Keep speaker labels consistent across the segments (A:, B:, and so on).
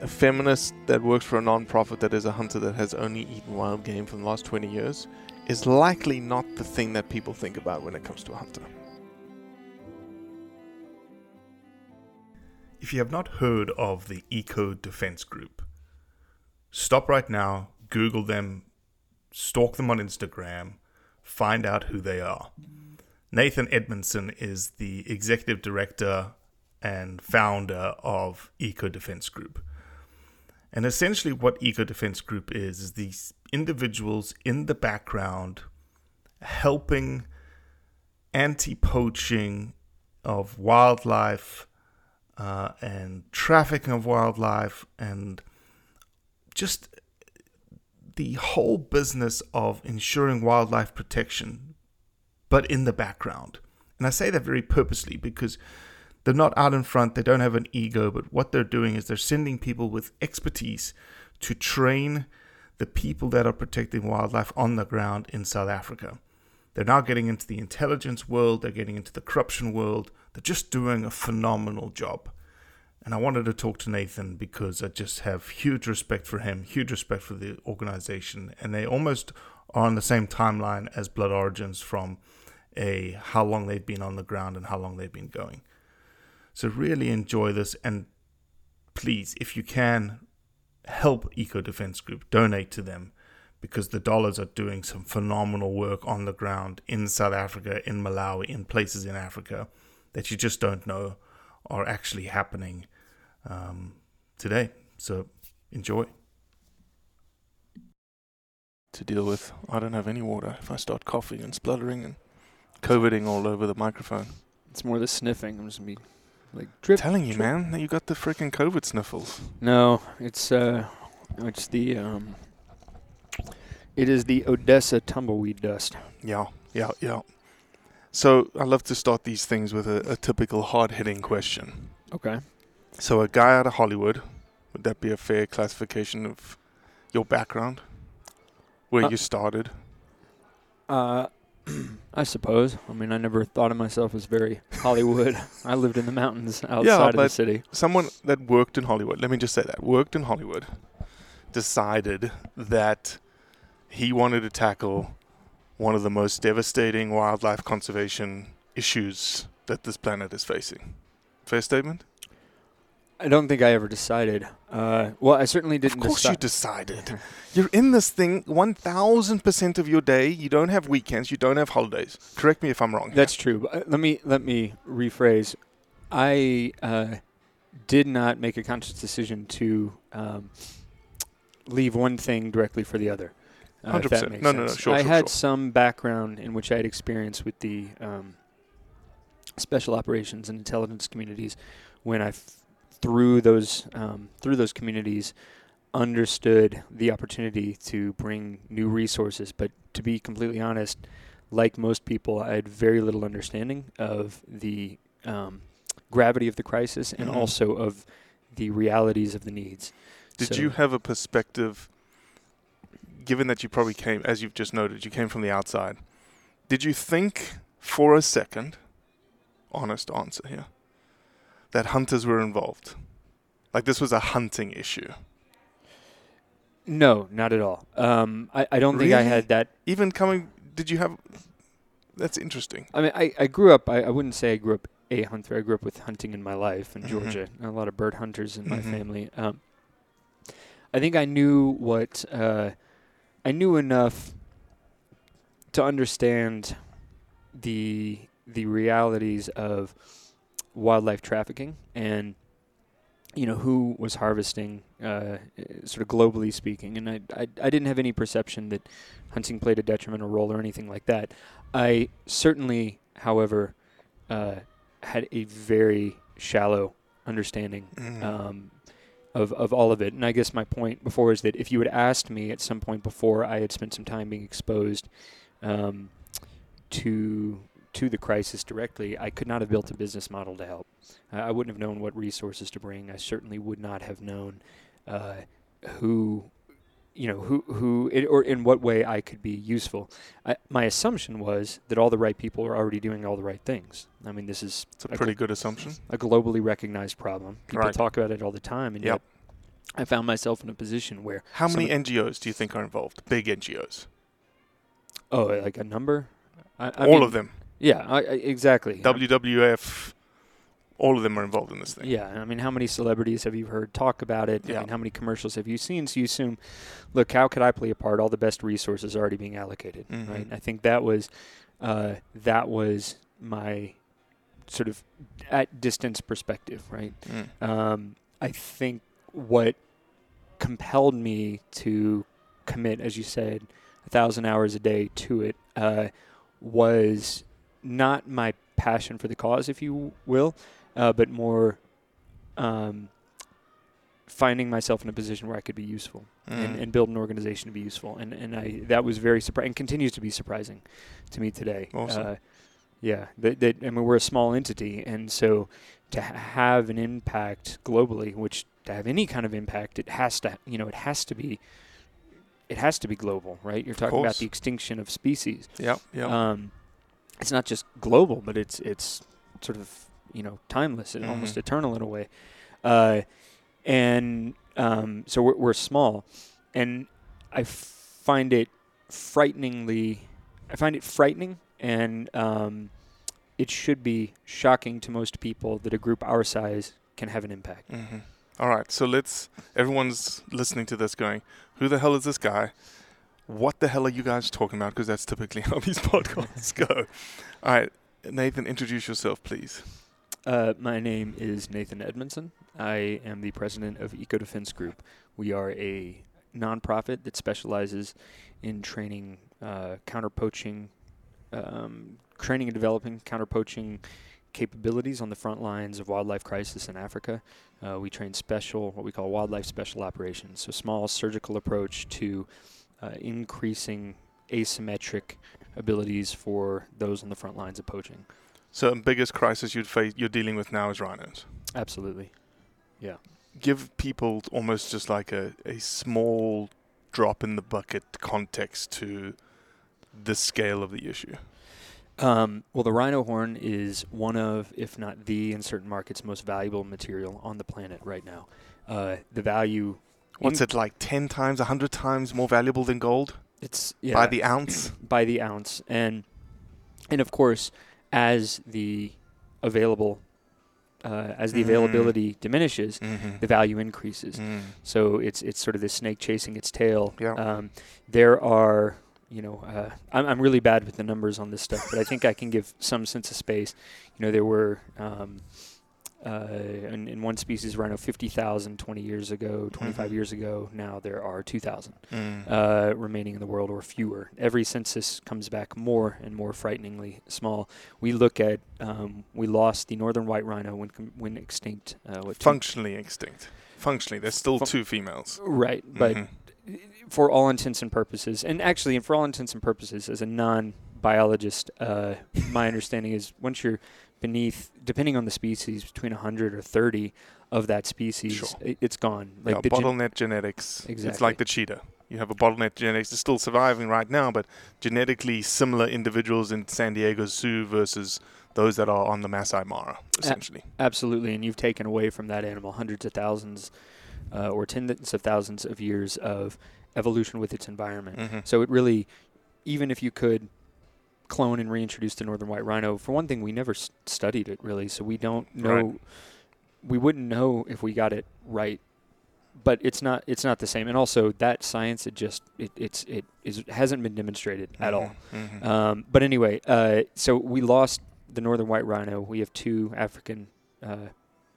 A: a feminist that works for a non-profit that is a hunter that has only eaten wild game for the last 20 years is likely not the thing that people think about when it comes to a hunter.
B: If you have not heard of the Eco Defense Group, stop right now, Google them, stalk them on Instagram, find out who they are. Nathan Edmondson is the executive director and founder of Eco Defense Group. And essentially, what Eco Defense Group is, is these individuals in the background helping anti poaching of wildlife uh, and trafficking of wildlife and just the whole business of ensuring wildlife protection, but in the background. And I say that very purposely because they're not out in front, they don't have an ego, but what they're doing is they're sending people with expertise to train the people that are protecting wildlife on the ground in South Africa. They're now getting into the intelligence world, they're getting into the corruption world. They're just doing a phenomenal job. And I wanted to talk to Nathan because I just have huge respect for him, huge respect for the organization. And they almost are on the same timeline as Blood Origins from a how long they've been on the ground and how long they've been going. So really enjoy this and please, if you can, help Eco Defense Group, donate to them because the dollars are doing some phenomenal work on the ground in South Africa, in Malawi, in places in Africa that you just don't know are actually happening um, today. So enjoy.
A: To deal with, I don't have any water if I start coughing and spluttering and coveting all over the microphone.
C: It's more the sniffing. I'm just gonna be like drip.
A: telling you,
C: drip.
A: man, that you got the freaking COVID sniffles.
C: No, it's uh, it's the um, it is the Odessa tumbleweed dust.
A: Yeah, yeah, yeah. So I love to start these things with a, a typical hard-hitting question.
C: Okay.
A: So a guy out of Hollywood, would that be a fair classification of your background? Where
C: Uh,
A: you started?
C: Uh, I suppose. I mean, I never thought of myself as very Hollywood. I lived in the mountains outside of the city.
A: Someone that worked in Hollywood, let me just say that, worked in Hollywood, decided that he wanted to tackle one of the most devastating wildlife conservation issues that this planet is facing. Fair statement?
C: I don't think I ever decided. Uh, well, I certainly didn't.
A: Of course
C: deci-
A: you decided. You're in this thing 1000% of your day. You don't have weekends, you don't have holidays. Correct me if I'm wrong.
C: That's true. But uh, let me let me rephrase. I uh, did not make a conscious decision to um, leave one thing directly for the other. Uh,
A: 100%.
C: makes
A: No, no, no, sure,
C: I
A: sure,
C: had
A: sure.
C: some background in which I had experience with the um, special operations and intelligence communities when I, f- through those um, through those communities, understood the opportunity to bring new resources. But to be completely honest, like most people, I had very little understanding of the um, gravity of the crisis and
A: Mhm.
C: also of the realities of the needs.
A: Did
C: So-
A: you have a perspective, given that you probably came, as you've just noted, you came from the outside? Did you think for a second, honest answer here, that hunters were involved? Like this was a hunting issue?
C: No, not at all. Um, I, I don't think I had that.
A: Even coming, did you have? That's interesting.
C: I mean, I, I grew up, I, I wouldn't say I grew up a hunter. I grew up with hunting in my life in
A: Mhm.
C: Georgia. A lot of bird hunters in my
A: Mhm.
C: family. Um, I think I knew what, uh, I knew enough to understand the the realities of wildlife trafficking and you know who was harvesting uh, sort of globally speaking. And I, I I didn't have any perception that hunting played a detrimental role or anything like that. I certainly however uh, had a very shallow understanding
A: Mhm.
C: um, of of all of it. And I guess my point before is that if you had asked me at some point before I had spent some time being exposed um, to to the crisis directly, I could not have built a business model to help. I wouldn't have known what resources to bring. I certainly would not have known uh, who, you know, who who it, or in what way I could be useful. I, my assumption was that all the right people are already doing all the right things. I mean, this is
A: It's a pretty good assumption.
C: a globally recognized problem. People
A: Right.
C: talk about it all the time, and
A: Yep.
C: I found myself in a position where
A: How many NGOs do you think are involved? Big NGOs.
C: oh, like a number? I, I
A: All
C: mean,
A: of them.
C: Yeah, I, I, exactly.
A: WWF. All of them are involved in this thing.
C: Yeah, I mean, how many celebrities have you heard talk about it? I
A: Yeah.
C: mean, how many commercials have you seen? So you assume, look, how could I play a part? All the best resources are already being allocated,
A: Mhm.
C: right? I think that was uh, that was my sort of at distance perspective, right?
A: Mm.
C: Um, I think what compelled me to commit, as you said, a thousand hours a day to it uh, was not my passion for the cause, if you will, uh, but more um, finding myself in a position where I could be useful and,
A: Mm.
C: and build an organization to be useful. And and I that was very surprising and continues to be surprising to me today.
A: Awesome.
C: Uh, yeah, that, that I mean we're a small entity, and so to ha- have an impact globally, which to have any kind of impact, it has to you know it has to be it has to be global, right? You're talking about the extinction of species.
A: Yep, yep.
C: Um, it's not just global, but it's it's sort of you know timeless and almost
A: Mhm.
C: eternal in a way. Uh, and um, so we're, we're small, and I find it frighteningly. I find it frightening, and um, it should be shocking to most people that a group our size can have an impact.
A: hmm All right, so let's. Everyone's listening to this, going, "Who the hell is this guy? What the hell are you guys talking about?" Because that's typically how these podcasts go. All right, Nathan, introduce yourself, please.
C: Uh, my name is Nathan Edmondson. I am the president of Eco Defense Group. We are a nonprofit that specializes in training uh, counter poaching, um, training and developing counter poaching capabilities on the front lines of wildlife crisis in Africa. Uh, we train special, what we call wildlife special operations, so small surgical approach to uh, increasing asymmetric abilities for those on the front lines of poaching.
A: So, the biggest crisis you'd face, you're dealing with now is rhinos.
C: Absolutely. Yeah.
A: Give people almost just like a, a small drop in the bucket context to the scale of the issue.
C: Um, well, the rhino horn is one of, if not the, in certain markets, most valuable material on the planet right now. Uh, the value.
A: What's it like? Ten times, a hundred times more valuable than gold?
C: It's yeah,
A: By the ounce?
C: by the ounce, and and of course, as the available, uh, as the
A: Mm.
C: availability diminishes,
A: Mhm.
C: the value increases.
A: Mm.
C: So it's it's sort of this snake chasing its tail.
A: Yeah.
C: Um, there are, you know, uh, I'm I'm really bad with the numbers on this stuff, but I think I can give some sense of space. You know, there were. Um, uh, in, in one species rhino 50,000 20 years ago 25
A: Mhm.
C: years ago now there are 2,000
A: Mm.
C: uh, remaining in the world or fewer every census comes back more and more frighteningly small we look at um, we lost the northern white rhino when com- when extinct uh, what, two-
A: Functionally extinct. Functionally, there's still
C: Fun-
A: two females.
C: right but
A: Mhm.
C: for all intents and purposes and actually and for all intents and purposes as a non-biologist uh, my understanding is once you're beneath depending on the species between 100 or 30 of that species
A: Sure.
C: it, it's gone like
A: yeah,
C: the gen-
A: bottleneck genetics. It's like the cheetah. You have a bottleneck genetics. It's still surviving right now, but genetically similar individuals in San Diego Zoo versus those that are on the Masai Mara, essentially.
C: Absolutely, and you've taken away from that animal hundreds of thousands uh, or tens of thousands of years of evolution with its environment.
A: Mhm.
C: So it really, even if you could clone and reintroduce the northern white rhino, for one thing, we never s- studied it really, so we don't know.
A: Right.
C: We wouldn't know if we got it right. But it's not it's not the same, and also that science it just it it's it is hasn't been demonstrated at all.
A: Mhm.
C: Um, but anyway, uh, so we lost the northern white rhino. We have two African uh,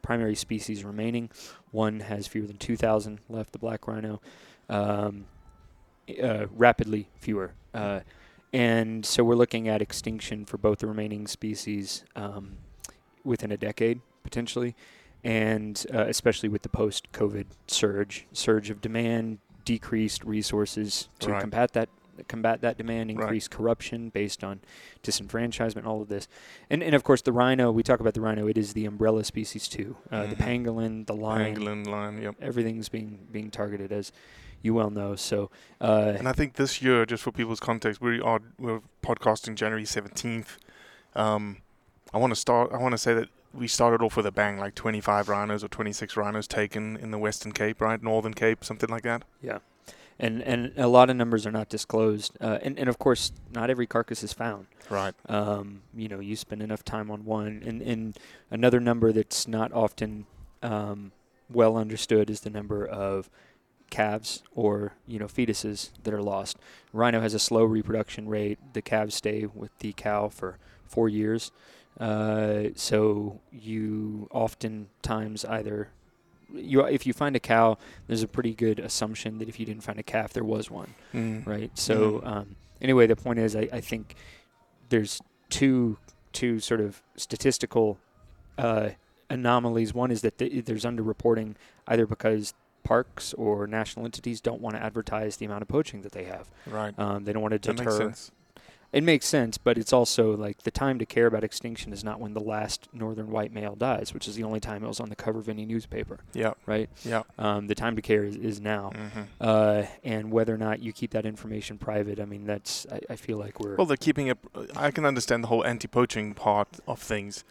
C: primary species remaining. One has fewer than 2,000 left, the black rhino. Um, uh, rapidly fewer. Uh, and so we're looking at extinction for both the remaining species um, within a decade, potentially. And uh, especially with the post COVID surge, surge of demand, decreased resources to
A: Right.
C: combat that combat that demand,
A: Right.
C: corruption based on disenfranchisement, all of this. And and of course the rhino, we talk about the rhino, it is the umbrella species too. Uh, The
A: Mhm.
C: pangolin, the lion,
A: Pangolin, lion, yep.
C: everything's being being targeted as you well know. So uh,
A: And I think this year, just for people's context, we are we're podcasting January seventeenth. Um, I want to start. I want to say that we started off with a bang, like twenty five rhinos or twenty six rhinos taken in the Western Cape, right, Northern Cape, something like that.
C: Yeah, and and a lot of numbers are not disclosed, uh, and and of course not every carcass is found.
A: Right.
C: Um, you know, you spend enough time on one, and and another number that's not often um, well understood is the number of calves or you know fetuses that are lost. Rhino has a slow reproduction rate. The calves stay with the cow for four years. Uh, so you oftentimes either you if you find a cow, there's a pretty good assumption that if you didn't find a calf, there was one,
A: Mm.
C: right? So um, anyway, the point is, I, I think there's two two sort of statistical uh, anomalies. One is that th- there's underreporting either because parks or national entities don't want to advertise the amount of poaching that they have.
A: Right.
C: Um, they don't want to deter.
A: That makes sense.
C: It makes sense, but it's also like the time to care about extinction is not when the last northern white male dies, which is the only time it was on the cover of any newspaper.
A: Yeah.
C: Right.
A: Yeah.
C: Um, the time to care is, is now,
A: Mhm.
C: uh, and whether or not you keep that information private, I mean, that's I, I feel like we're
A: Well, they're keeping it. I can understand the whole anti-poaching part of things,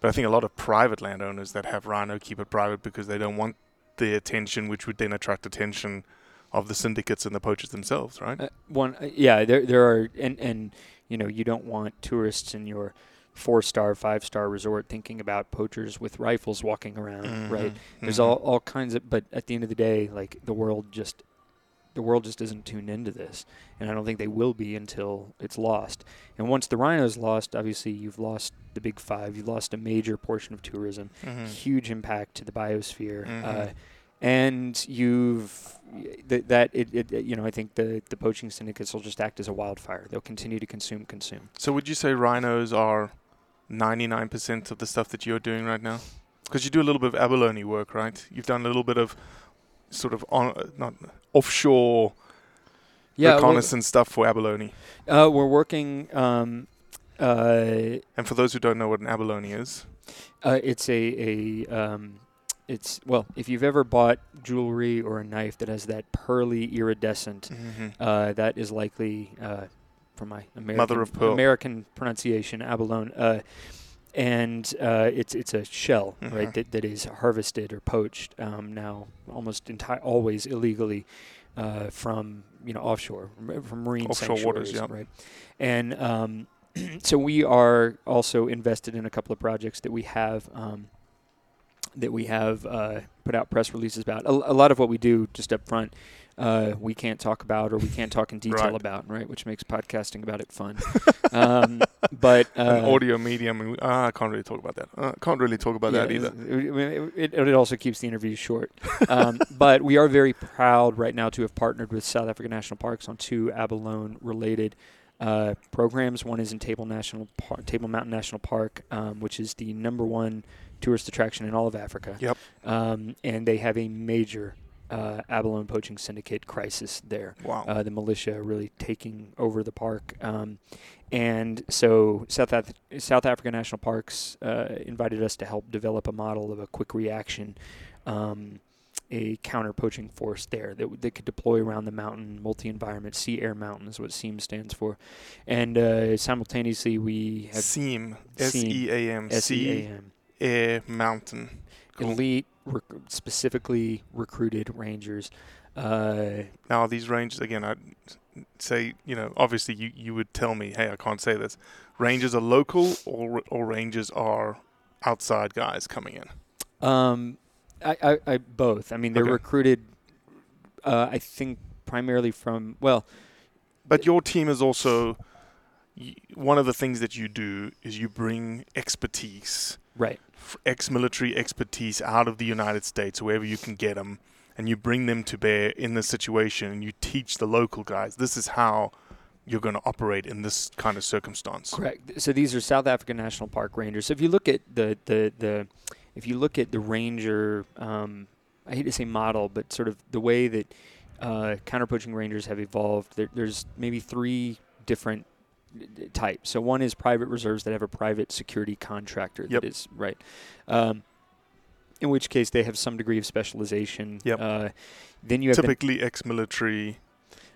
A: but I think a lot of private landowners that have rhino keep it private because they don't want the attention, which would then attract attention of the syndicates and the poachers themselves, right?
C: Uh, one, uh, yeah, there there are, and and you know, you don't want tourists in your four star, five star resort thinking about poachers with rifles walking around, right?
A: Mhm,
C: There's
A: mhm.
C: all all kinds of, but at the end of the day, like the world just. The world just isn't tuned into this, and I don't think they will be until it's lost. And once the rhino's lost, obviously you've lost the big five. You've lost a major portion of tourism,
A: Mhm.
C: huge impact to the biosphere, uh,
A: Mhm.
C: and you've th- that it, it, you know I think the the poaching syndicates will just act as a wildfire. They'll continue to consume, consume.
A: So would you say rhinos are 99% of the stuff that you're doing right now? Because you do a little bit of abalone work, right? You've done a little bit of sort of on uh, not offshore
C: Yeah,
A: reconnaissance stuff for abalone.
C: Uh, we're working. Um, uh,
A: And for those who don't know what an abalone is,
C: uh, it's a a um, it's well, if you've ever bought jewelry or a knife that has that pearly iridescent,
A: Mhm.
C: uh, that is likely uh, from my American
A: Mother of pearl.
C: American pronunciation abalone. And uh, it's it's a shell, right?
A: Mhm.
C: That, that is harvested or poached um, now, almost entire always illegally. uh, from you know offshore from marine
A: Offshore waters, yeah.
C: right? And um, so we are also invested in a couple of projects that we have um, that we have uh, put out press releases about. A, a lot of what we do, just up front, uh, we can't talk about or we can't talk in detail
A: Right.
C: about, right? Which makes podcasting about it fun. um, but uh,
A: An audio medium, ah, I can't really talk about that. Uh, can't really talk about that either.
C: It, it, it, it also keeps the interview short. um, but we are very proud right now to have partnered with South African National Parks on two abalone related uh, programs. One is in Table National Par- Table Mountain National Park, um, which is the number one tourist attraction in all of Africa.
A: Yep.
C: Um, and they have a major uh, abalone poaching syndicate crisis there.
A: Wow.
C: Uh, the militia really taking over the park. Um, and so South, Af- South African National Parks uh, invited us to help develop a model of a quick reaction, um, a counter poaching force there that, w- that could deploy around the mountain, multi environment, sea air mountain is what SEAM stands for. And uh, simultaneously, we have
A: SEAM,
C: SEAM,
A: S-E-A-M,
C: S-E-A-M.
A: Air Mountain. Cool.
C: elite, rec- specifically recruited rangers. Uh,
A: Now these rangers again, I say you know obviously you, you would tell me hey I can't say this. Rangers are local or or rangers are outside guys coming in.
C: Um, I, I, I both. I mean, they're
A: Okay.
C: recruited. Uh, I think primarily from well,
A: But your team is also one of the things that you do is you bring expertise,
C: right,
A: ex-military expertise out of the United States, wherever you can get them, and you bring them to bear in this situation, and you teach the local guys this is how you're going to operate in this kind of circumstance.
C: correct. So these are South African National Park rangers. So if you look at the the the, if you look at the ranger, um, I hate to say model, but sort of the way that uh, counter poaching rangers have evolved. There, there's maybe three different types. So one is private reserves that have a private security contractor
A: Yep.
C: that is right. Um, in which case they have some degree of specialization.
A: Yep.
C: Uh, then you have
A: Typically ex-military.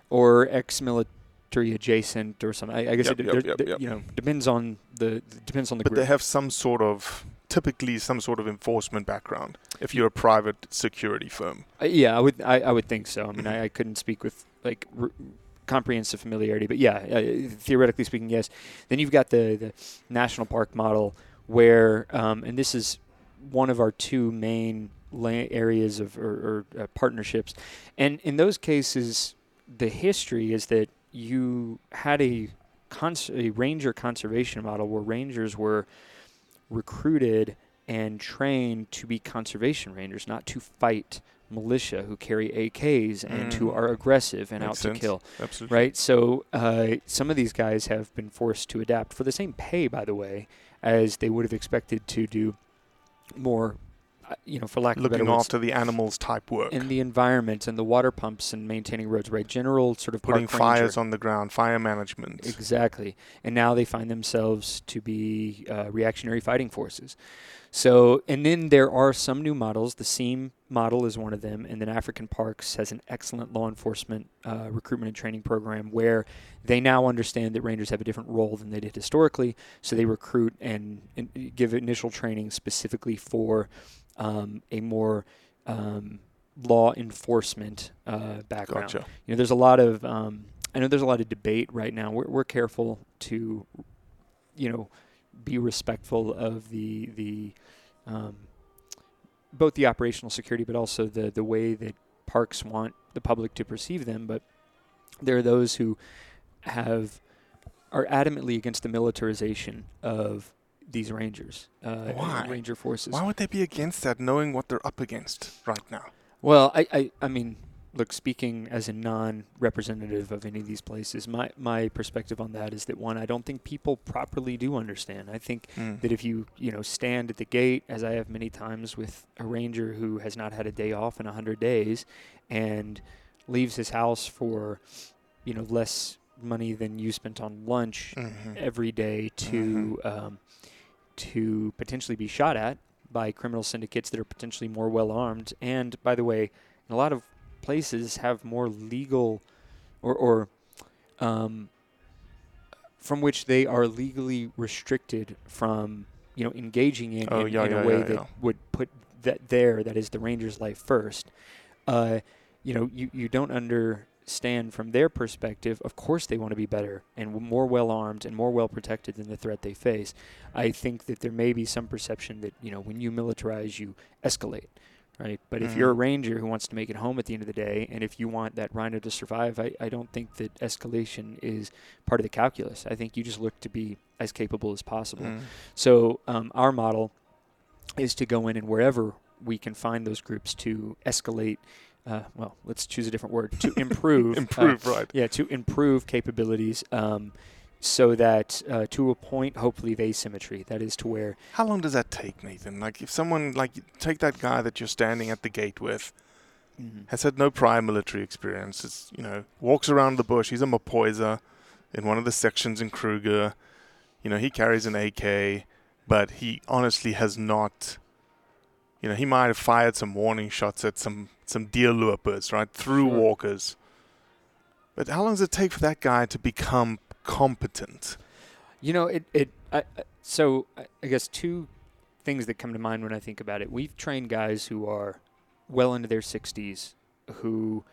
C: or ex-military adjacent or something. I, I guess
A: Yep,
C: it
A: yep,
C: there-
A: yep, yep.
C: you know depends on the depends on the
A: But
C: group.
A: they have some sort of typically some sort of enforcement background if you're a private security firm.
C: Uh, yeah, I would I, I would think so. I mean,
A: Mm-hmm.
C: I, I couldn't speak with like r- comprehensive familiarity, but yeah, uh, theoretically speaking, yes. Then you've got the the national park model where, um, and this is one of our two main areas of or, or uh, partnerships, and in those cases, the history is that you had a cons- a ranger conservation model where rangers were recruited and trained to be conservation rangers, not to fight militia who carry AKs and who
A: Mm.
C: are aggressive and
A: Makes
C: out
A: sense.
C: to kill.
A: Absolutely.
C: Right? So uh, some of these guys have been forced to adapt for the same pay, by the way, as they would have expected to do more, you know, for lack of a
A: Looking after the animals type work.
C: in the environment and the water pumps and maintaining roads, right? General sort of
A: Putting fires
C: ranger.
A: on the ground, fire management.
C: Exactly. And now they find themselves to be uh, reactionary fighting forces. So, and then there are some new models. The SEAM model is one of them. And then African Parks has an excellent law enforcement uh, recruitment and training program where they now understand that Rangers have a different role than they did historically. So they recruit and, and give initial training specifically for um, a more um, law enforcement uh, background.
A: Gotcha.
C: You know, there's a lot of um, I know there's a lot of debate right now. We're, we're careful to, you know, be respectful of the the um, both the operational security, but also the the way that parks want the public to perceive them. But there are those who have are adamantly against the militarization of these rangers, uh,
A: Why?
C: ranger forces.
A: Why would they be against that, knowing what they're up against right now?
C: Well, I, I, I mean, look, speaking as a non-representative of any of these places, my, my perspective on that is that one, I don't think people properly do understand. I think
A: Mm.
C: that if you, you know, stand at the gate, as I have many times with a ranger who has not had a day off in a hundred days, and leaves his house for, you know, less money than you spent on lunch
A: Mhm.
C: every day to um, to potentially be shot at by criminal syndicates that are potentially more well armed, and by the way, in a lot of places have more legal or or um, from which they are legally restricted from you know engaging in,
A: Oh,
C: in,
A: yeah,
C: in
A: yeah,
C: a way
A: yeah,
C: that would put that there that is the ranger's life first. Uh, you know, you, you don't understand from their perspective. Of course, they want to be better and more well armed and more well protected than the threat they face. I think that there may be some perception that you know when you militarize, you escalate. Right, but if
A: Mhm.
C: you're a ranger who wants to make it home at the end of the day, and if you want that rhino to survive, I, I don't think that escalation is part of the calculus. I think you just look to be as capable as possible.
A: Mm.
C: So um, our model is to go in and wherever we can find those groups to escalate. Uh, well, let's choose a different word to improve. uh,
A: Improve, right.
C: Yeah, to improve capabilities, um, so that uh, to a point, hopefully, of asymmetry. That is to where
A: How long does that take, Nathan? Like, if someone, like, take that guy that you're standing at the gate with,
C: Mhm.
A: has had no prior military experience, is, you know, walks around the bush, he's a Mapoiser in one of the sections in Kruger, you know, he carries an AK, but he honestly has not, you know, he might have fired some warning shots at some, some deer loopers, right, through
C: Sure.
A: walkers. But how long does it take for that guy to become competent?
C: You know, it. it I, so I guess two things that come to mind when I think about it. We've trained guys who are well into their 60s, who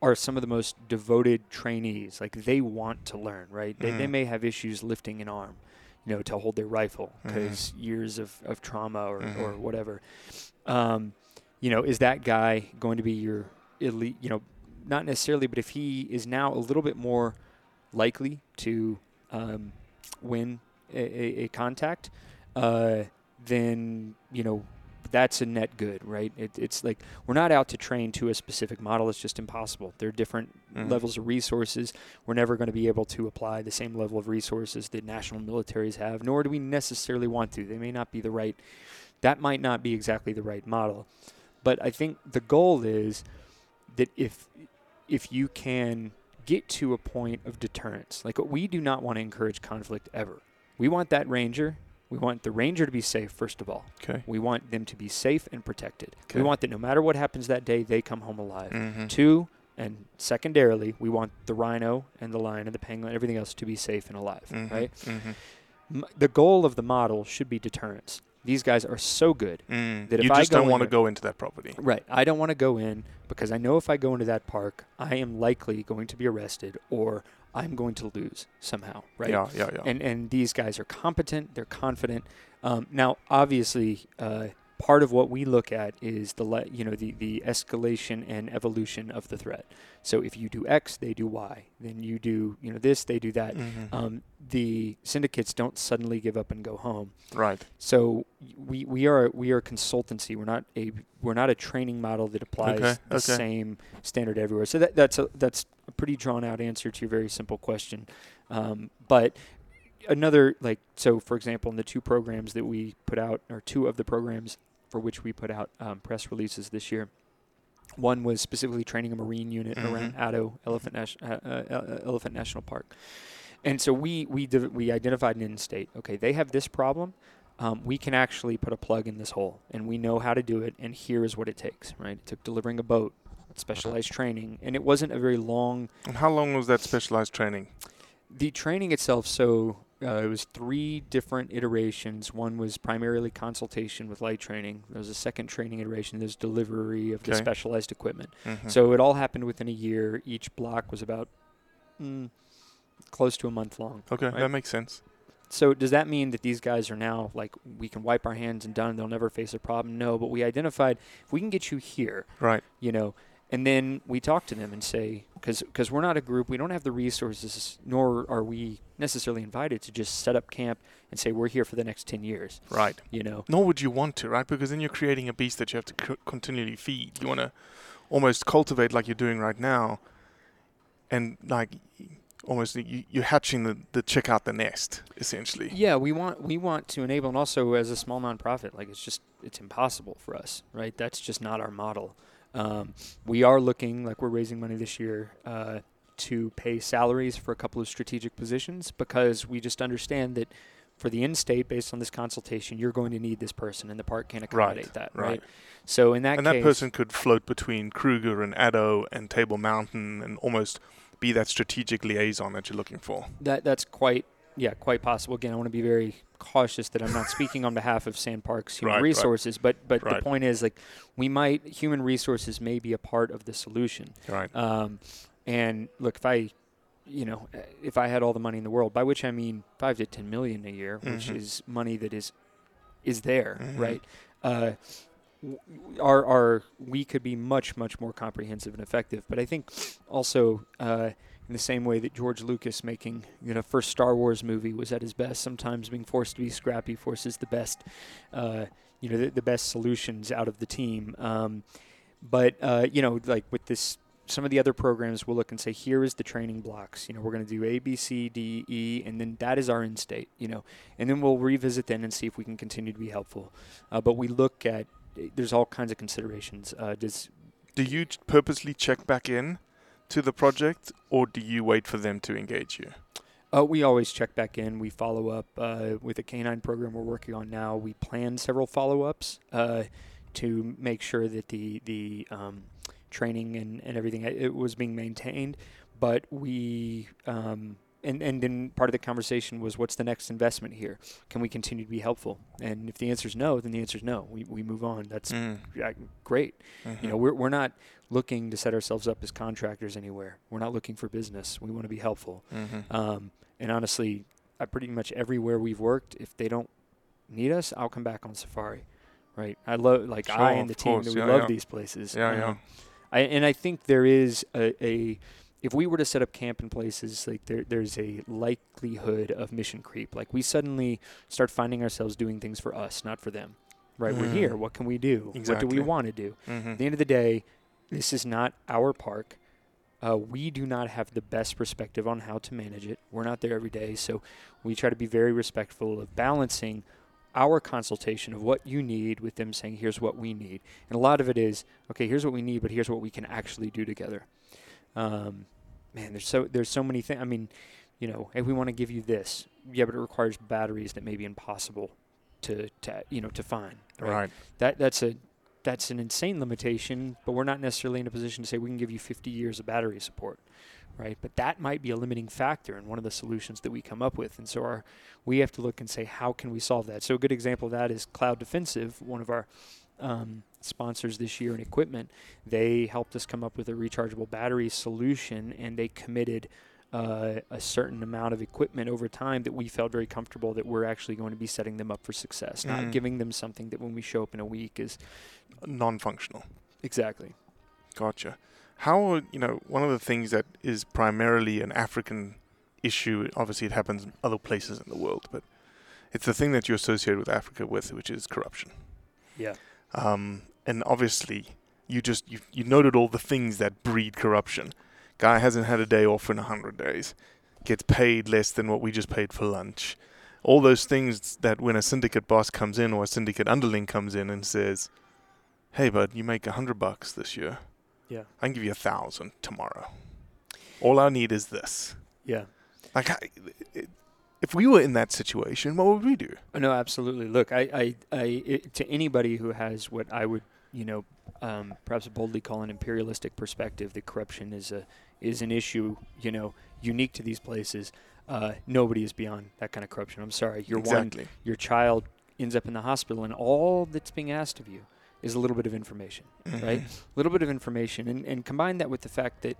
C: are some of the most devoted trainees. Like they want to learn, right? They, they
A: Mhm.
C: may have issues lifting an arm, you know, to hold their rifle because years of, of trauma or, or
A: Mhm.
C: whatever. Um, you know, is that guy going to be your elite? You know, not necessarily, but if he is now a little bit more likely to um, win a, a, a contact, uh, then you know that's a net good, right? It, it's like we're not out to train to a specific model. It's just impossible. There are different
A: Mhm.
C: levels of resources. We're never going to be able to apply the same level of resources that national militaries have, nor do we necessarily want to. They may not be the right. That might not be exactly the right model, but I think the goal is that if if you can get to a point of deterrence, like we do not want to encourage conflict ever. We want that ranger. We want the ranger to be safe first of all.
A: Okay.
C: We want them to be safe and protected. We want that no matter what happens that day, they come home alive.
A: Mhm.
C: Two, and secondarily, we want the rhino and the lion and the penguin and everything else to be safe and alive,
A: Mhm.
C: right?
A: Mhm.
C: M- the goal of the model should be deterrence. These guys are so good
A: Mm.
C: that if
A: you
C: I
A: just
C: go
A: don't want to go into that property.
C: Right. I don't want to go in because I know if I go into that park, I am likely going to be arrested or I'm going to lose somehow. Right.
A: Yeah, yeah, yeah.
C: And and these guys are competent. They're confident. Um, now, obviously, uh, part of what we look at is the le- you know the the escalation and evolution of the threat. So if you do X, they do Y. Then you do you know this, they do that.
A: Mhm.
C: Um, the syndicates don't suddenly give up and go home.
A: Right.
C: So we, we are we are a consultancy. We're not a we're not a training model that applies
A: Okay,
C: the
A: okay.
C: same standard everywhere. So that, that's a that's a pretty drawn out answer to your very simple question. Um, but another like so for example in the two programs that we put out or two of the programs for which we put out um, press releases this year one was specifically training a marine unit around
A: Mhm.
C: Addo Elephant, Nation, uh, uh, uh, Elephant National Park. And so we we div- we identified an end state. Okay, they have this problem. Um, we can actually put a plug in this hole, and we know how to do it. And here is what it takes. Right? It took delivering a boat, specialized training, and it wasn't a very long.
A: And how long was that specialized training?
C: The training itself, so uh, it was three different iterations. One was primarily consultation with light training. There was a second training iteration. There's delivery of the specialized equipment.
A: Mhm.
C: So it all happened within a year. Each block was about mm, close to a month long.
A: Okay,
C: right?
A: that makes sense.
C: So does that mean that these guys are now like we can wipe our hands and done? They'll never face a problem? No, but we identified if we can get you here,
A: Right.
C: you know, and then we talk to them and say because we're not a group, we don't have the resources, nor are we necessarily invited to just set up camp and say we're here for the next ten years.
A: Right.
C: You know.
A: Nor would you want to, right? Because then you're creating a beast that you have to co- continually feed. You want to almost cultivate like you're doing right now, and like almost you, you're hatching the, the chick out the nest, essentially.
C: Yeah, we want we want to enable, and also as a small nonprofit, like it's just it's impossible for us, right? That's just not our model. Um, we are looking like we're raising money this year uh, to pay salaries for a couple of strategic positions because we just understand that for the end state, based on this consultation, you're going to need this person, and the park can't accommodate
A: Right,
C: that,
A: right.
C: right? So in that
A: and
C: case,
A: that person could float between Kruger and Addo and Table Mountain and almost be that strategic liaison that you're looking for.
C: That that's quite yeah, quite possible. Again, I want to be very cautious that I'm not speaking on behalf of SANParks Human
B: Right, right.
C: Resources, but but
B: Right.
C: the point is like we might human resources may be a part of the solution.
B: Right.
C: Um, and look, if I, you know, if I had all the money in the world, by which I mean five to ten million a year, which
B: Mhm.
C: is money that is is there,
B: Mhm.
C: right? Uh, our our we could be much much more comprehensive and effective. But I think also uh, in the same way that George Lucas making you know first Star Wars movie was at his best, sometimes being forced to be scrappy forces the best, uh, you know, the, the best solutions out of the team. Um, but uh, you know, like with this. Some of the other programs will look and say, here is the training blocks. You know, we're going to do A, B, C, D, E, and then that is our end state. You know, and then we'll revisit then and see if we can continue to be helpful. Uh, but we look at there's all kinds of considerations. Uh, does
A: Do you purposely check back in to the project, or do you wait for them to engage you?
C: Uh, we always check back in. We follow up uh, with a canine program we're working on now. We plan several follow ups uh, to make sure that the the um, training and, and everything uh, it was being maintained. But we um, and and then part of the conversation was what's the next investment here? Can we continue to be helpful? And if the answer is no, then the answer is no. We we move on. That's
A: Mm.
C: yeah, great.
A: Mhm.
C: You know, we're we're not looking to set ourselves up as contractors anywhere. We're not looking for business. We want to be helpful.
A: Mhm.
C: Um, and honestly, I pretty much everywhere we've worked, if they don't need us, I'll come back on safari. Right? I love like
A: Sure,
C: I and the team.
A: course.
C: that we
A: Yeah,
C: love
A: yeah.
C: these places.
A: Yeah, yeah.
C: Um, I and I think there is a, a if we were to set up camp in places like there, there's a likelihood of mission creep. Like we suddenly start finding ourselves doing things for us, not for them. Right? We're
A: Mm.
C: here. What can we do? What do we want to do?
A: Mhm.
C: At the end of the day, this is not our park. Uh, we do not have the best perspective on how to manage it. We're not there every day, so we try to be very respectful of balancing our consultation of what you need with them saying, "Here's what we need," and a lot of it is, "Okay, here's what we need, but here's what we can actually do together." Um, man, there's so there's so many things. I mean, you know, hey, we want to give you this, yeah, but it requires batteries that may be impossible to to you know to find.
A: Right.
C: That that's a that's an insane limitation, but we're not necessarily in a position to say we can give you 50 years of battery support, right? But that might be a limiting factor in one of the solutions that we come up with, and so our we have to look and say how can we solve that. So a good example of that is Cloud Defensive, one of our um, sponsors this year in equipment. They helped us come up with a rechargeable battery solution, and they committed. Uh, a certain amount of equipment over time that we felt very comfortable that we're actually going to be setting them up for success, not
A: Mm.
C: giving them something that when we show up in a week is
A: Non-functional.
C: exactly.
A: Gotcha. How you know one of the things that is primarily an African issue. Obviously, it happens in other places in the world, but it's the thing that you associate with Africa with, which is corruption.
C: Yeah.
A: Um, and obviously, you just you you noted all the things that breed corruption. Guy hasn't had a day off in a hundred days, gets paid less than what we just paid for lunch. All those things that when a syndicate boss comes in or a syndicate underling comes in and says, "Hey, bud, you make a hundred bucks this year.
C: Yeah.
A: I can give you a thousand tomorrow. All I need is this."
C: Yeah.
A: Like, I, if we were in that situation, what would we do?
C: No, absolutely. Look, I, I, I it, to anybody who has what I would, you know, um, perhaps boldly call an imperialistic perspective that corruption is a is an issue, you know, unique to these places. Uh, nobody is beyond that kind of corruption. I'm sorry, your
A: Exactly.
C: one, your child ends up in the hospital, and all that's being asked of you is a little bit of information, right?
A: Mhm.
C: A little bit of information, and and combine that with the fact that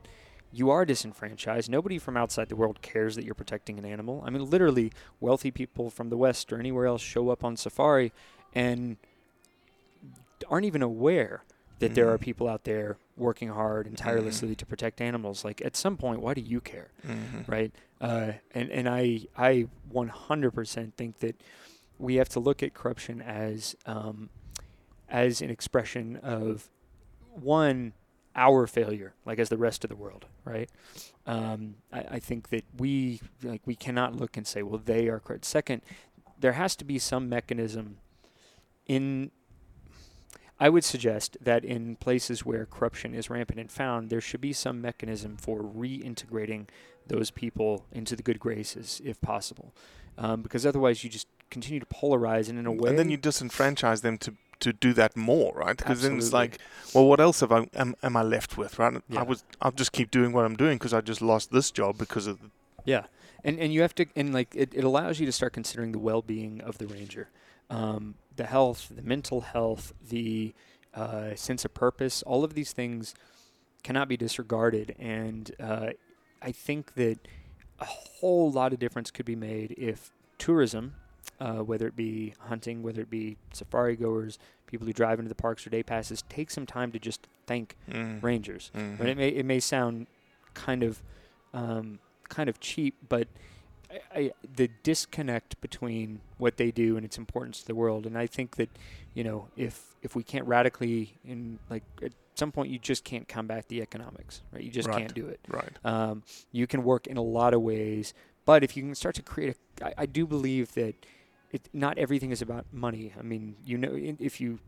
C: you are disenfranchised. Nobody from outside the world cares that you're protecting an animal. I mean, literally, wealthy people from the West or anywhere else show up on safari and aren't even aware that there are
A: Mhm.
C: people out there working hard and tirelessly to protect animals. Like, at some point, why do you care?
A: Mhm.
C: right? Uh, and and I I 100% think that we have to look at corruption as um, as an expression of one our failure, like as the rest of the world, right? Um, I, I think that we like we cannot look and say, well, they are corrupt. Second, there has to be some mechanism in I would suggest that in places where corruption is rampant and found, there should be some mechanism for reintegrating those people into the good graces, if possible, um, because otherwise you just continue to polarize, and in a way,
A: and then you disenfranchise them to to do that more, right? Because then it's like, well, what else have I am, am I left with, right?
C: Yeah.
A: I was I'll just keep doing what I'm doing because I just lost this job because of
C: Yeah, and and you have to, and like it, it allows you to start considering the well-being of the ranger, um, the health, the mental health, the uh, sense of purpose. All of these things cannot be disregarded, and uh, I think that a whole lot of difference could be made if tourism, uh, whether it be hunting, whether it be safari goers, people who drive into the parks or day passes, take some time to just thank
A: Mm.
C: rangers. Right? It may it may sound kind of um, kind of cheap, but I, I, the disconnect between what they do and its importance to the world, and I think that you know if if we can't radically in like at some point you just can't combat the economics, right? You just
A: Right.
C: can't do it.
A: Right.
C: Um, you can work in a lot of ways, but if you can start to create a, I, I do believe that it not everything is about money. I mean, you know, if you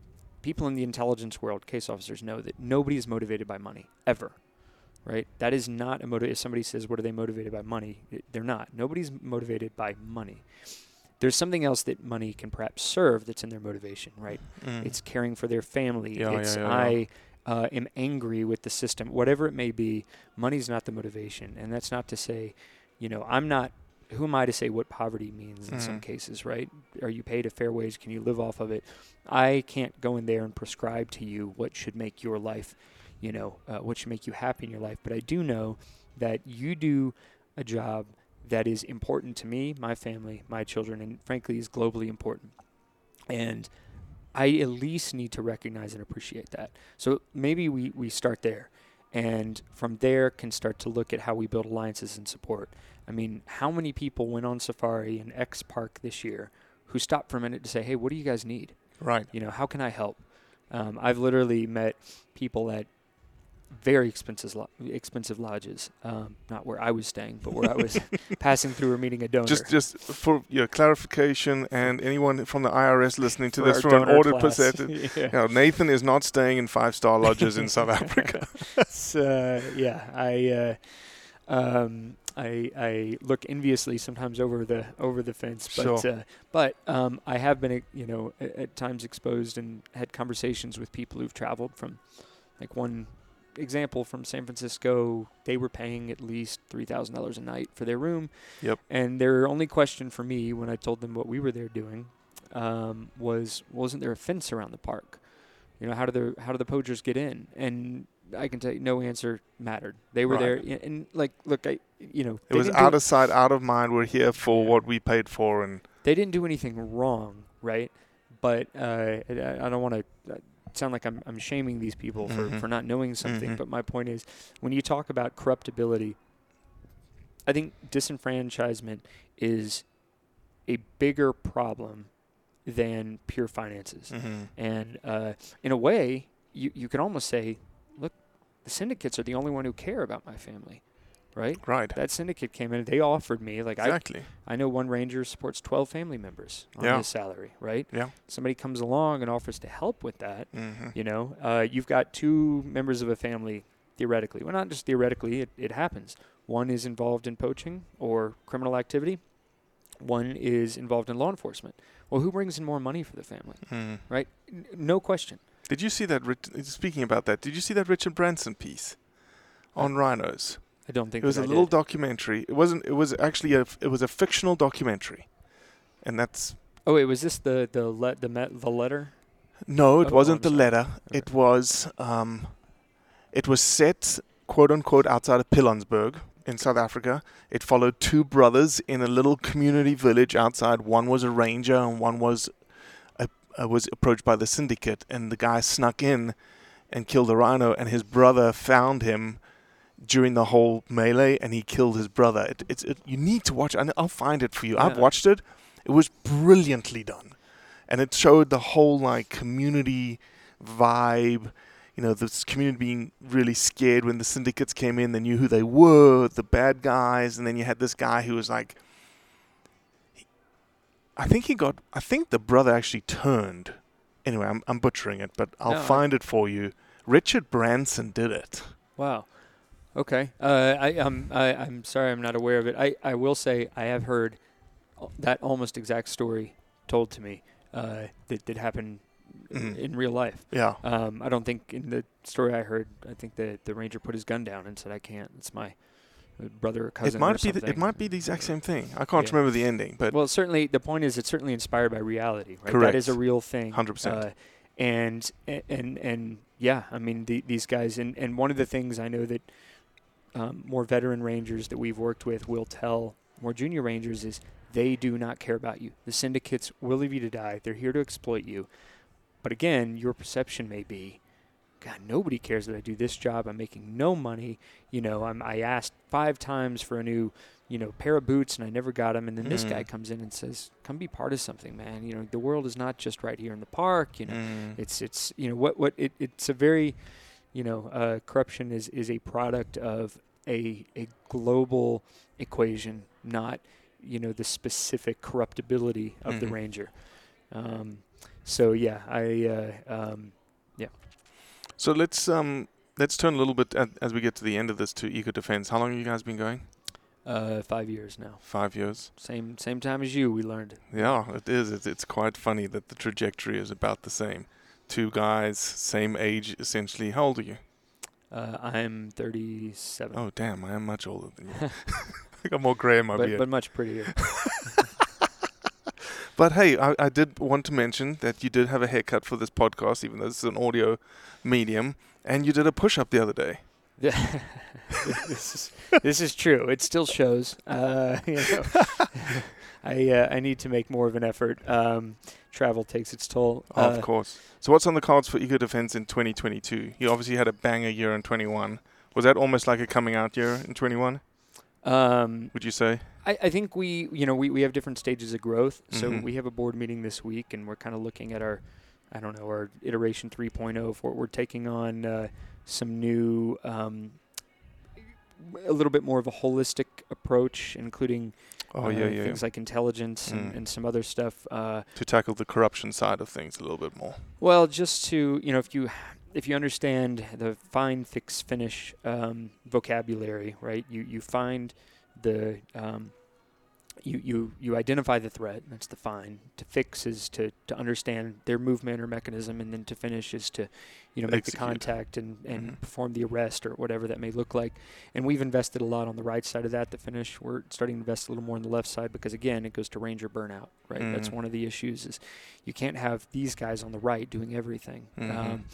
C: people in the intelligence world, case officers know that nobody is motivated by money ever. Right? That is not a motive. If somebody says, "What are they motivated by money?" It- They're not. Nobody's motivated by money. There's something else that money can perhaps serve that's in their motivation, right?
A: Mm.
C: It's caring for their family.
A: Yeah,
C: it's
A: yeah, yeah.
C: I uh, am angry with the system, whatever it may be. Money's not the motivation, and that's not to say, you know, I'm not. Who am I to say what poverty means in some
A: Mhm.
C: cases, right? Are you paid a fair wage? Can you live off of it? I can't go in there and prescribe to you what should make your life, you know, uh, what should make you happy in your life. But I do know that you do a job that is important to me, my family, my children, and frankly is globally important. And I at least need to recognize and appreciate that. So maybe we, we start there. And from there can start to look at how we build alliances and support. I mean, how many people went on safari in X Park this year who stopped for a minute to say, hey, what do you guys need?
A: Right.
C: You know, how can I help? Um, I've literally met people at very expensive lo- expensive lodges, um, not where I was staying, but where I was passing through or meeting a donor.
A: Just, just for your clarification, and anyone from the IRS listening to
C: For
A: this from an audit perspective,
C: Yeah.
A: you know, Nathan is not staying in five-star lodges in South Africa.
C: Uh, yeah, I, uh, um, I, I look enviously sometimes over the over the fence, but
A: Sure.
C: uh, but um, I have been, uh, you know, at, at times exposed and had conversations with people who've traveled from, like one example from San Francisco, they were paying at least three thousand dollars a night for their room.
A: Yep.
C: And their only question for me when I told them what we were there doing um, was, wasn't there a fence around the park? You know, how do the how do the poachers get in? And I can tell you, no answer mattered. They were
A: Right.
C: there, and like, look, I, you know,
A: It was out of sight, out of mind. We're here for what we paid for, and
C: they didn't do anything wrong, right? But uh, I, I don't want to sound like I'm, I'm shaming these people for,
A: Mhm.
C: for not knowing something.
A: Mhm.
C: But my point is, when you talk about corruptibility, I think disenfranchisement is a bigger problem than pure finances.
A: Mhm.
C: And uh, in a way, you, you can almost say, the syndicates are the only one who care about my family, right?
A: Right.
C: That syndicate came in and they offered me like
A: Exactly.
C: I I know one ranger supports 12 family members on
A: Yeah.
C: his salary, right?
A: Yeah.
C: Somebody comes along and offers to help with that.
A: Mhm.
C: You know, uh, you've got two members of a family theoretically. Well, not just theoretically, it, it happens. One is involved in poaching or criminal activity. One is involved in law enforcement. Well, who brings in more money for the family,
A: Mhm.
C: right? N- no question.
A: Did you see that? Rich- Speaking about that, did you see that Richard Branson piece on rhinos?
C: I don't think
A: it was a
C: I
A: little
C: did.
A: documentary. It wasn't. It was actually a. It was a fictional documentary, and that's
C: Oh, wait, was this the the le- the met the letter?
A: no. It
C: Oh,
A: wasn't the letter. It was. Um, it was set quote unquote outside of Pilanesberg in South Africa. It followed two brothers in a little community village outside. One was a ranger and one was uh, was approached by the syndicate, and the guy snuck in and killed a rhino, and his brother found him during the whole melee, and he killed his brother. It, it's it, you need to watch. it, and I'll find it for you. I've watched it. It was brilliantly done, and it showed the whole like community vibe. You know, this community being really scared when the syndicates came in. They knew who they were, the bad guys, and then you had this guy who was like, I think he got. I think the brother actually turned. Anyway, I'm I'm butchering it, but I'll
C: No, I-
A: find it for you. Richard Branson did it.
C: Wow. Okay. Uh, I, um, I, I'm sorry, I'm not aware of it. I, I will say I have heard that almost exact story told to me uh, that that happened
A: Mhm.
C: in real life.
A: Yeah.
C: Um, I don't think in the story I heard, I think the the ranger put his gun down and said, "I can't. It's my, brother or cousin.
A: It might be. The, it might be the exact same thing. I can't
C: Yeah.
A: remember the ending, but
C: well, certainly the point is it's certainly inspired by reality. Right? That
A: Correct.
C: is a real thing.
A: 100%.
C: Uh, and and and yeah, I mean the, these guys and and one of the things I know that um, more veteran rangers that we've worked with will tell more junior rangers is they do not care about you. The syndicates will leave you to die. They're here to exploit you. But again, your perception may be, God, nobody cares that I do this job. I'm making no money. You know, I'm, I asked five times for a new, you know, pair of boots and I never got them. And then this guy
A: Mm.
C: comes in and says, "Come be part of something, man. You know, the world is not just right here in the park. You know,
A: Mm.
C: it's it's you know what what it, it's a very, you know, uh, corruption is is a product of a a global equation, not you know the specific corruptibility of the
A: Mhm.
C: ranger. Um, so yeah, I uh, um.
A: So let's um let's turn a little bit at, as we get to the end of this to eco defense. How long have you guys been going?
C: Uh, five years now.
A: Five years.
C: Same same time as you. We learned.
A: Yeah, it is. It's, it's quite funny that the trajectory is about the same. Two guys, same age essentially. How old are you?
C: Uh, I'm 37.
A: Oh damn, I am much older than you. I got more grey in my
C: but,
A: beard.
C: but much prettier.
A: But hey, I, I did want to mention that you did have a haircut for this podcast, even though this is an audio medium, and you did a push up the other day.
C: Yeah, this is this is true. It still shows. Uh, you know, I uh, I need to make more of an effort. Um, travel takes its toll.
A: Oh,
C: Uh,
A: of course. So what's on the cards for Eco Defense in 2022? You obviously had a banger year in 21. Was that almost like a coming out year in 21?
C: Um,
A: Would you say?
C: I, I think we, you know, we, we have different stages of growth. So
A: Mhm.
C: we have a board meeting this week, and we're kind of looking at our, I don't know, our iteration 3.0. For we're taking on uh, some new, um, a little bit more of a holistic approach, including
A: Oh
C: uh,
A: yeah, yeah.
C: things like intelligence and,
A: Mm.
C: and some other stuff. Uh,
A: to tackle the corruption side of things a little bit more.
C: well, just to you know, if you if you understand the find, fix, finish um, vocabulary, right? You you find the um, you you you identify the threat. That's the find. To fix is to to understand their movement or mechanism, and then to finish is to you know make
A: Execute.
C: the contact and and
A: Mhm.
C: perform the arrest or whatever that may look like. And we've invested a lot on the right side of that. The finish, we're starting to invest a little more on the left side because again, it goes to ranger burnout. Right. That's
A: Mhm.
C: one of the issues is you can't have these guys on the right doing everything.
A: Mhm.
C: Um,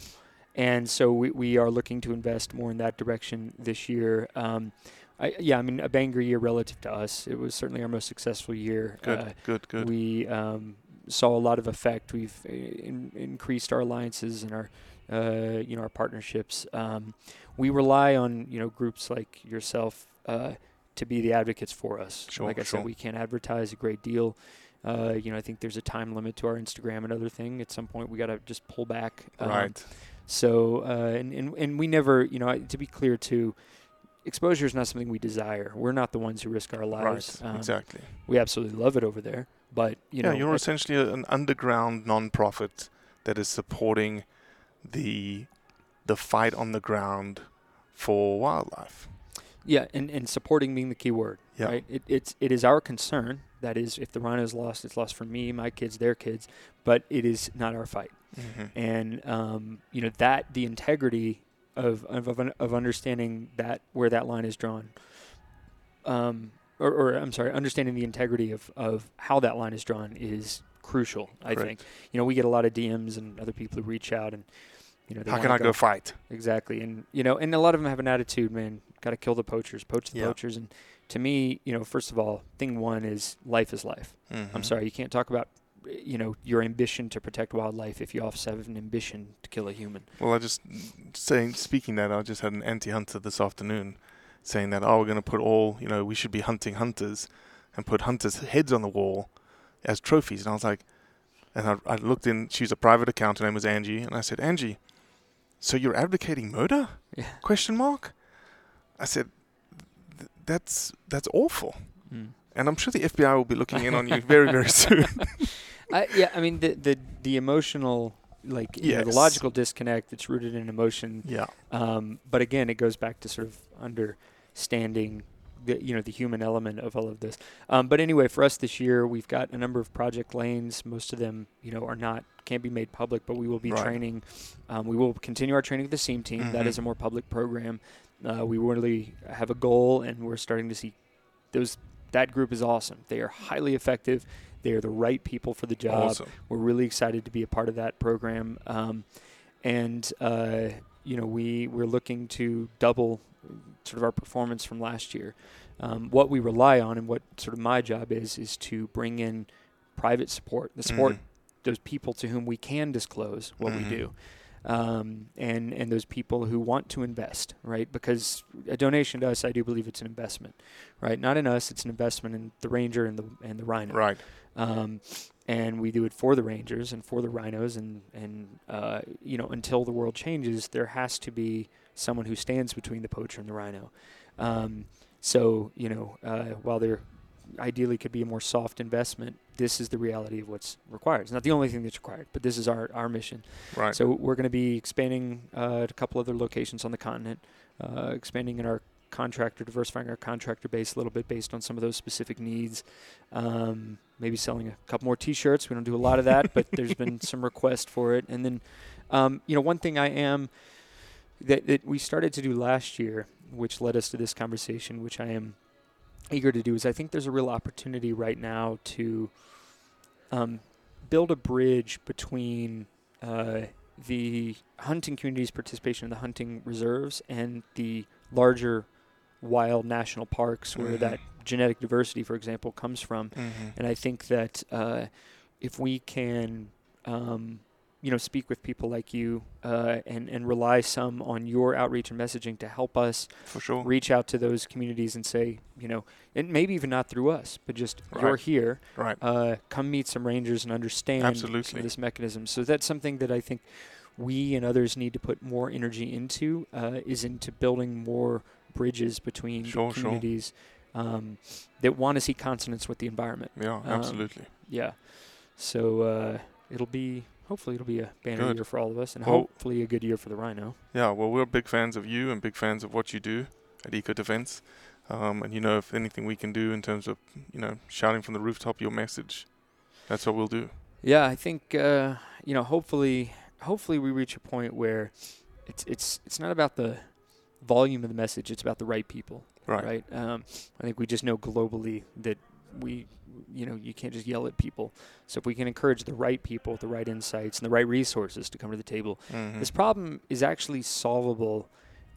C: and so we, we are looking to invest more in that direction this year. Um, I, yeah, I mean a banger year relative to us. It was certainly our most successful year.
A: Good,
C: Uh,
A: good, good.
C: we um, saw a lot of effect. We've uh, in, increased our alliances and our uh, you know our partnerships. Um, we rely on you know groups like yourself uh, to be the advocates for us.
A: Sure,
C: like I
A: sure.
C: said, we can't advertise a great deal. Uh, you know, I think there's a time limit to our Instagram and other thing. At some point, we got to just pull back. Um,
A: right.
C: So, uh, and, and and we never, you know, to be clear too, exposure is not something we desire. We're not the ones who risk our lives.
A: Right.
C: Um,
A: exactly.
C: We absolutely love it over there, but you
A: yeah,
C: know,
A: you're essentially an underground non-profit that is supporting the the fight on the ground for wildlife.
C: yeah, and, and supporting being the key word.
A: Yeah.
C: Right. It, it's it is our concern. That is, if the rhino is lost, it's lost for me, my kids, their kids. But it is not our fight.
A: Mm-hmm.
C: and um, you know that the integrity of of, of, of understanding that where that line is drawn, um, or, or I'm sorry, understanding the integrity of, of how that line is drawn is crucial. I
A: Correct.
C: think you know we get a lot of DMs and other people who reach out and you know
A: How can I go fight?
C: exactly and you know and a lot of them have an attitude, man. Got to kill the poachers, poach the poachers, and to me, you know, first of all, thing one is life is life. I'm
A: Mhm.
C: sorry, you can't talk about you know your ambition to protect wildlife if you also have an ambition to kill a human.
A: Well, I just saying, speaking that, I just had an anti-hunter this afternoon saying that, oh, we're going to put all, you know, we should be hunting hunters and put hunters' heads on the wall as trophies. And I was like, and I, I looked in, she's a private account, her name was Angie, and I said, Angie, so you're advocating murder?
C: Yeah.
A: Question mark. I said, "Th- that's that's awful. And I'm sure the FBI will be looking in on you very, very soon.
C: I, yeah, I mean the the the emotional like you know, the logical disconnect that's rooted in emotion.
A: Yeah.
C: Um, but again, it goes back to sort of understanding the you know the human element of all of this. Um, but anyway, for us this year, we've got a number of project lanes. Most of them, you know, are not can't be made public, but we will be
A: Right.
C: training. Um, we will continue our training with the SEAM team. That
A: Mhm.
C: is a more public program. Uh, we really have a goal, and we're starting to see those. That group is awesome. They are highly effective. They are the right people for the job.
A: Awesome.
C: We're really excited to be a part of that program, um, and uh, you know we we're looking to double sort of our performance from last year. Um, what we rely on, and what sort of my job is, is to bring in private support, the support
A: Mhm.
C: those people to whom we can disclose what
A: Mhm.
C: we do, um, and and those people who want to invest, right? Because a donation to us, I do believe it's an investment, right? Not in us, it's an investment in the ranger and the and the rhino,
A: Right.
C: Um, and we do it for the rangers and for the rhinos, and and uh, you know until the world changes, there has to be someone who stands between the poacher and the rhino. Um, so you know, uh, while there ideally could be a more soft investment, this is the reality of what's required. It's not the only thing that's required, but this is our, our mission.
A: Right.
C: So we're going to be expanding uh, at a couple other locations on the continent, uh, expanding in our contractor, diversifying our contractor base a little bit based on some of those specific needs. Um, maybe selling a couple more T-shirts. We don't do a lot of that, but there's been some request for it. And then, um, you know, one thing I am that, that we started to do last year, which led us to this conversation, which I am eager to do, is I think there's a real opportunity right now to um, build a bridge between uh, the hunting community's participation in the hunting reserves and the larger wild national parks where
A: Mhm.
C: that genetic diversity, for example, comes from.
A: Mhm.
C: And I think that uh, if we can, um, you know, speak with people like you uh, and and rely some on your outreach and messaging to help us
A: For sure.
C: reach out to those communities and say, you know, and maybe even not through us, but just you're here.
A: Right.
C: Uh, come meet some rangers and understand some
A: Absolutely.
C: of this mechanism. So that's something that I think we and others need to put more energy into uh, is into building more bridges between
A: Sure,
C: the
A: sure.
C: communities um, that want to see consonance with the environment.
A: Yeah,
C: Um,
A: absolutely.
C: yeah. So uh, it'll be hopefully it'll be a banner
A: Good.
C: year for all of us, and
A: Well-
C: hopefully a good year for the rhino.
A: Yeah, well, we're big fans of you and big fans of what you do at Eco Defense. Um, and you know, if anything we can do in terms of, you know, shouting from the rooftop your message, that's what we'll do.
C: Yeah, I think uh, you know. Hopefully, hopefully we reach a point where it's it's it's not about the volume of the message; it's about the right people.
A: Right.
C: Right. Um, I think we just know globally that we, you know, you can't just yell at people. So if we can encourage the right people with the right insights and the right resources to come to the table,
A: Mhm.
C: this problem is actually solvable.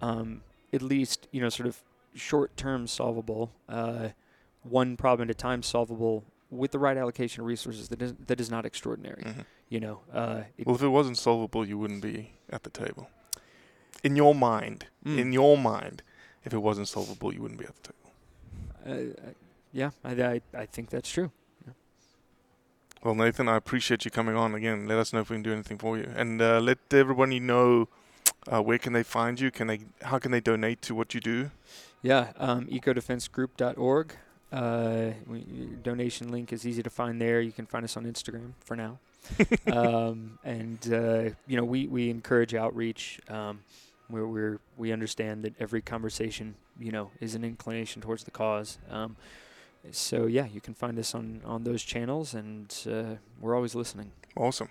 C: Um, at least you know, sort of short-term solvable. Uh, one problem at a time solvable with the right allocation of resources that is that is not extraordinary.
A: Mhm.
C: You know, uh,
A: Well, if it wasn't solvable, you wouldn't be at the table. In your mind,
C: Mm.
A: in your mind, if it wasn't solvable, you wouldn't be at the table.
C: uh, yeah, I, I I think that's true.
A: Well, Nathan, I appreciate you coming on again. Let us know if we can do anything for you, and uh, let everybody know uh, where can they find you. Can they? How can they donate to what you do?
C: Yeah, um, ecodefensegroup.org. Uh, we, donation link is easy to find there. You can find us on Instagram for now. um, and uh, you know, we, we encourage outreach. Um, where we're we understand that every conversation, you know, is an inclination towards the cause. Um, so yeah, you can find us on on those channels, and uh, we're always listening.
A: Awesome.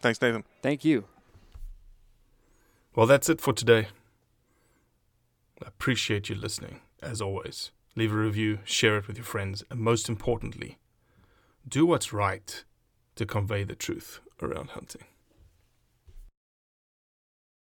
A: Thanks, Nathan.
C: Thank you.
B: Well, that's it for today. I appreciate you listening, as always. Leave a review, share it with your friends, and most importantly, do what's right to convey the truth around hunting.